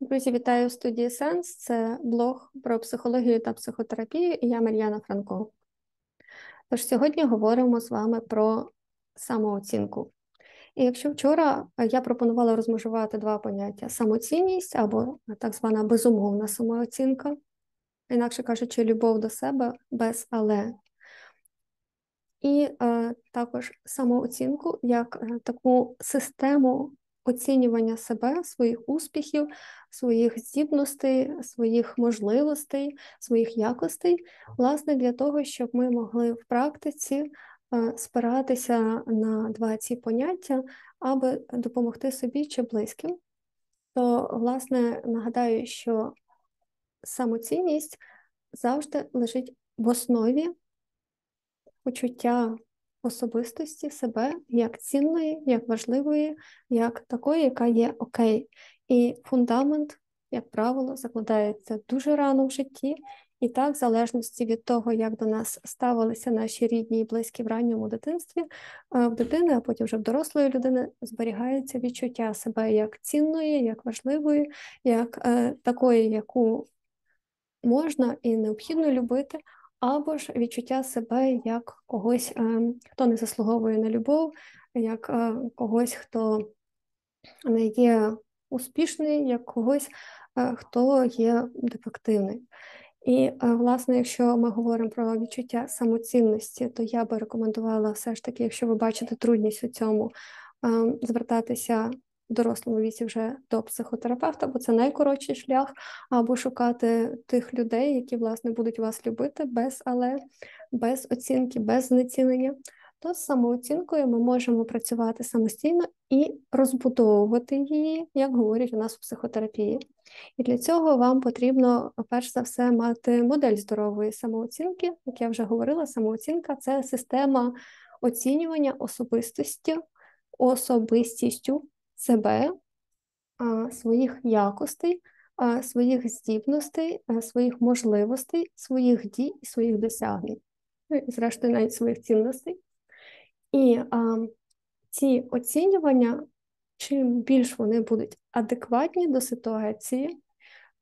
Друзі, вітаю в студії Сенс. Це блог про психологію та психотерапію, і я Мар'яна Франко. Тож сьогодні говоримо з вами про самооцінку. І якщо вчора я пропонувала розмежувати два поняття: самоцінність або так звана безумовна самооцінка, інакше кажучи, любов до себе без але. І е, також самооцінку як е, таку систему оцінювання себе, своїх успіхів, своїх здібностей, своїх можливостей, своїх якостей, власне, для того, щоб ми могли в практиці е, спиратися на два ці поняття, аби допомогти собі чи близьким. То, власне, нагадаю, що самоцінність завжди лежить в основі почуття особистості себе як цінної, як важливої, як такої, яка є окей. І фундамент, як правило, закладається дуже рано в житті. І так, в залежності від того, як до нас ставилися наші рідні і близькі в ранньому дитинстві, в дитини, а потім вже в дорослої людини зберігається відчуття себе як цінної, як важливої, як е, такої, яку можна і необхідно любити, або ж відчуття себе як когось, е, хто не заслуговує на любов, як е, когось, хто не є успішний, як когось, е, хто є дефективний. І, власне, якщо ми говоримо про відчуття самоцінності, то я би рекомендувала все ж таки, якщо ви бачите трудність у цьому, звертатися дорослому віці вже до психотерапевта, бо це найкоротший шлях, або шукати тих людей, які власне будуть вас любити без але, без оцінки, без знецінення. То з самооцінкою ми можемо працювати самостійно і розбудовувати її, як говорять у нас в психотерапії. І для цього вам потрібно, перш за все, мати модель здорової самооцінки. Як я вже говорила, самооцінка це система оцінювання особистості, особистістю себе, своїх якостей, своїх здібностей, своїх можливостей, своїх дій і своїх досягнень, ну і, зрештою, навіть своїх цінностей. І а, ці оцінювання, чим більш вони будуть адекватні до ситуації,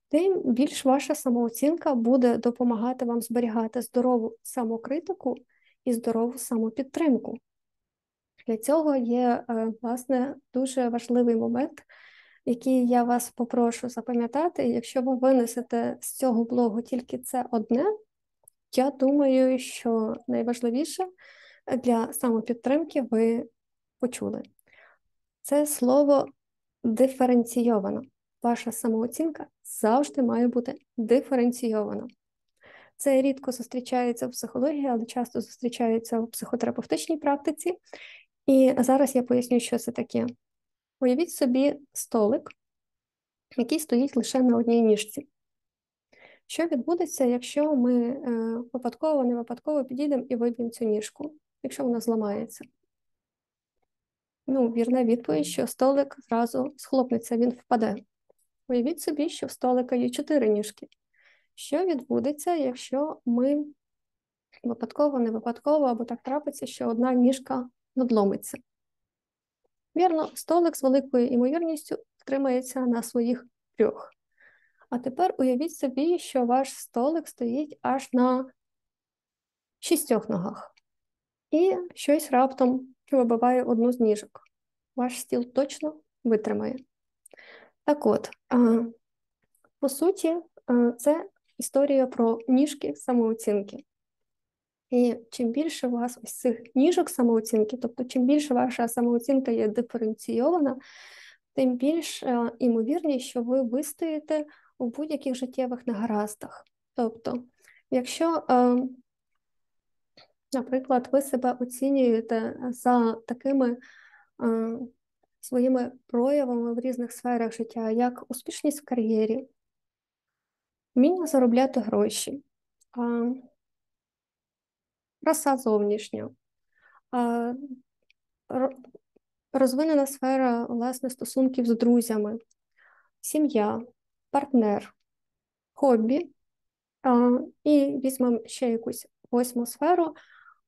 тим більш ваша самооцінка буде допомагати вам зберігати здорову самокритику і здорову самопідтримку. Для цього є, е, власне, дуже важливий момент, який я вас попрошу запам'ятати. Якщо ви винесете з цього блогу тільки це одне, я думаю, що найважливіше для самопідтримки ви почули. Це слово диференційовано. Ваша самооцінка завжди має бути диференційована. Це рідко зустрічається в психології, але часто зустрічається в психотерапевтичній практиці. І зараз я поясню, що це таке. Уявіть собі столик, який стоїть лише на одній ніжці. Що відбудеться, якщо ми е, випадково, не випадково підійдемо і виб'ємо цю ніжку, якщо вона зламається? Ну, вірна відповідь, що столик зразу схлопнеться, він впаде. Уявіть собі, що в столика є чотири ніжки. Що відбудеться, якщо ми випадково, не випадково, або так трапиться, що одна ніжка надломиться. Вірно, столик з великою імовірністю втримається на своїх трьох. А тепер уявіть собі, що ваш столик стоїть аж на шістьох ногах. І щось раптом вибиває одну з ніжок. Ваш стіл точно витримає. Так от, по суті, це історія про ніжки самооцінки. І чим більше у вас ось цих ніжок самооцінки, тобто чим більше ваша самооцінка є диференційована, тим більш е, імовірність, що ви вистоїте у будь-яких життєвих негараздах. Тобто, якщо, е, наприклад, ви себе оцінюєте за такими е, своїми проявами в різних сферах життя, як успішність в кар'єрі, вміння заробляти гроші краса зовнішня, розвинена сфера власне стосунків з друзями, сім'я, партнер, хобі. І візьмемо ще якусь восьму сферу,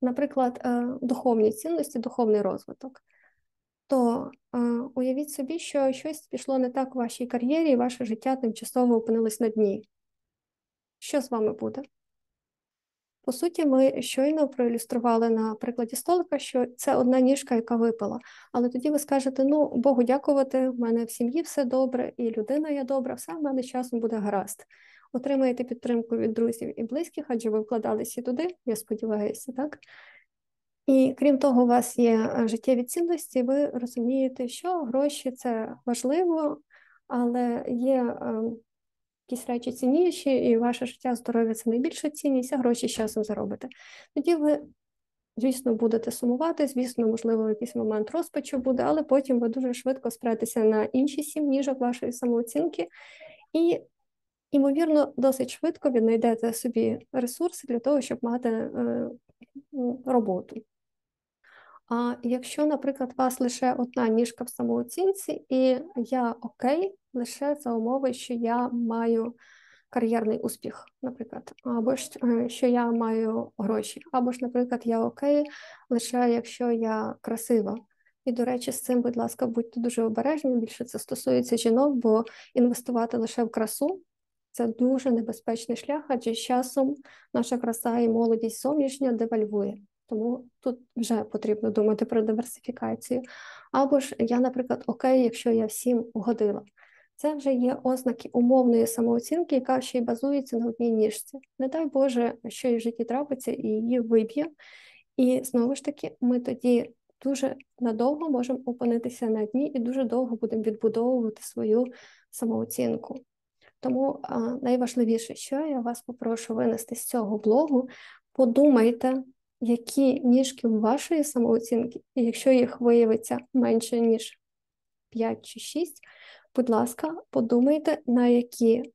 наприклад, е, духовні цінності, духовний розвиток. То Уявіть собі, що щось пішло не так у вашій кар'єрі, і ваше життя тимчасово опинилось на дні. Що з вами буде? По суті, ми щойно проілюстрували на прикладі столика, що це одна ніжка, яка випала. Але тоді ви скажете: ну, Богу дякувати, в мене в сім'ї все добре, і людина є добра, все в мене часом буде гаразд. Отримаєте підтримку від друзів і близьких, адже ви вкладалися туди, я сподіваюся, так? І крім того, у вас є е, життєві цінності, ви розумієте, що гроші це важливо, але є е, якісь речі цінніші, і ваше життя, здоров'я це найбільша цінність, а гроші з часом заробите. Тоді ви, звісно, будете сумувати, звісно, можливо, якийсь момент розпачу буде, але потім ви дуже швидко спретеся на інші сім ніжок вашої самооцінки. І Ймовірно, досить швидко віднайдете собі ресурси для того, щоб мати е, роботу. А якщо, наприклад, у вас лише одна ніжка в самооцінці, і я окей, лише за умови, що я маю кар'єрний успіх, наприклад, або ж е, що я маю гроші, або ж, наприклад, я окей, лише якщо я красива. І, до речі, з цим, будь ласка, будьте дуже обережні. Більше це стосується жінок, бо інвестувати лише в красу це дуже небезпечний шлях, адже з часом наша краса і молодість зовнішня девальвує. Тому тут вже потрібно думати про диверсифікацію. Або ж я, наприклад, окей, якщо я всім угодила. Це вже є ознаки умовної самооцінки, яка ще й базується на одній ніжці. Не дай Боже, що і в житті трапиться, і її виб'є. І знову ж таки, ми тоді дуже надовго можемо опинитися на дні і дуже довго будемо відбудовувати свою самооцінку. Тому найважливіше, що я вас попрошу винести з цього блогу, подумайте, які ніжки вашої самооцінки, і якщо їх виявиться менше, ніж 5 чи 6, будь ласка, подумайте, на які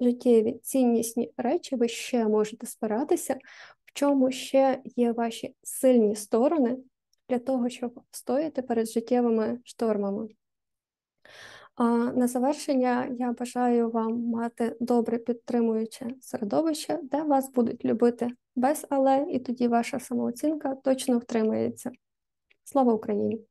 життєві ціннісні речі ви ще можете спиратися, в чому ще є ваші сильні сторони для того, щоб стояти перед життєвими штормами. А на завершення я бажаю вам мати добре підтримуюче середовище, де вас будуть любити без але, і тоді ваша самооцінка точно втримається. Слава Україні!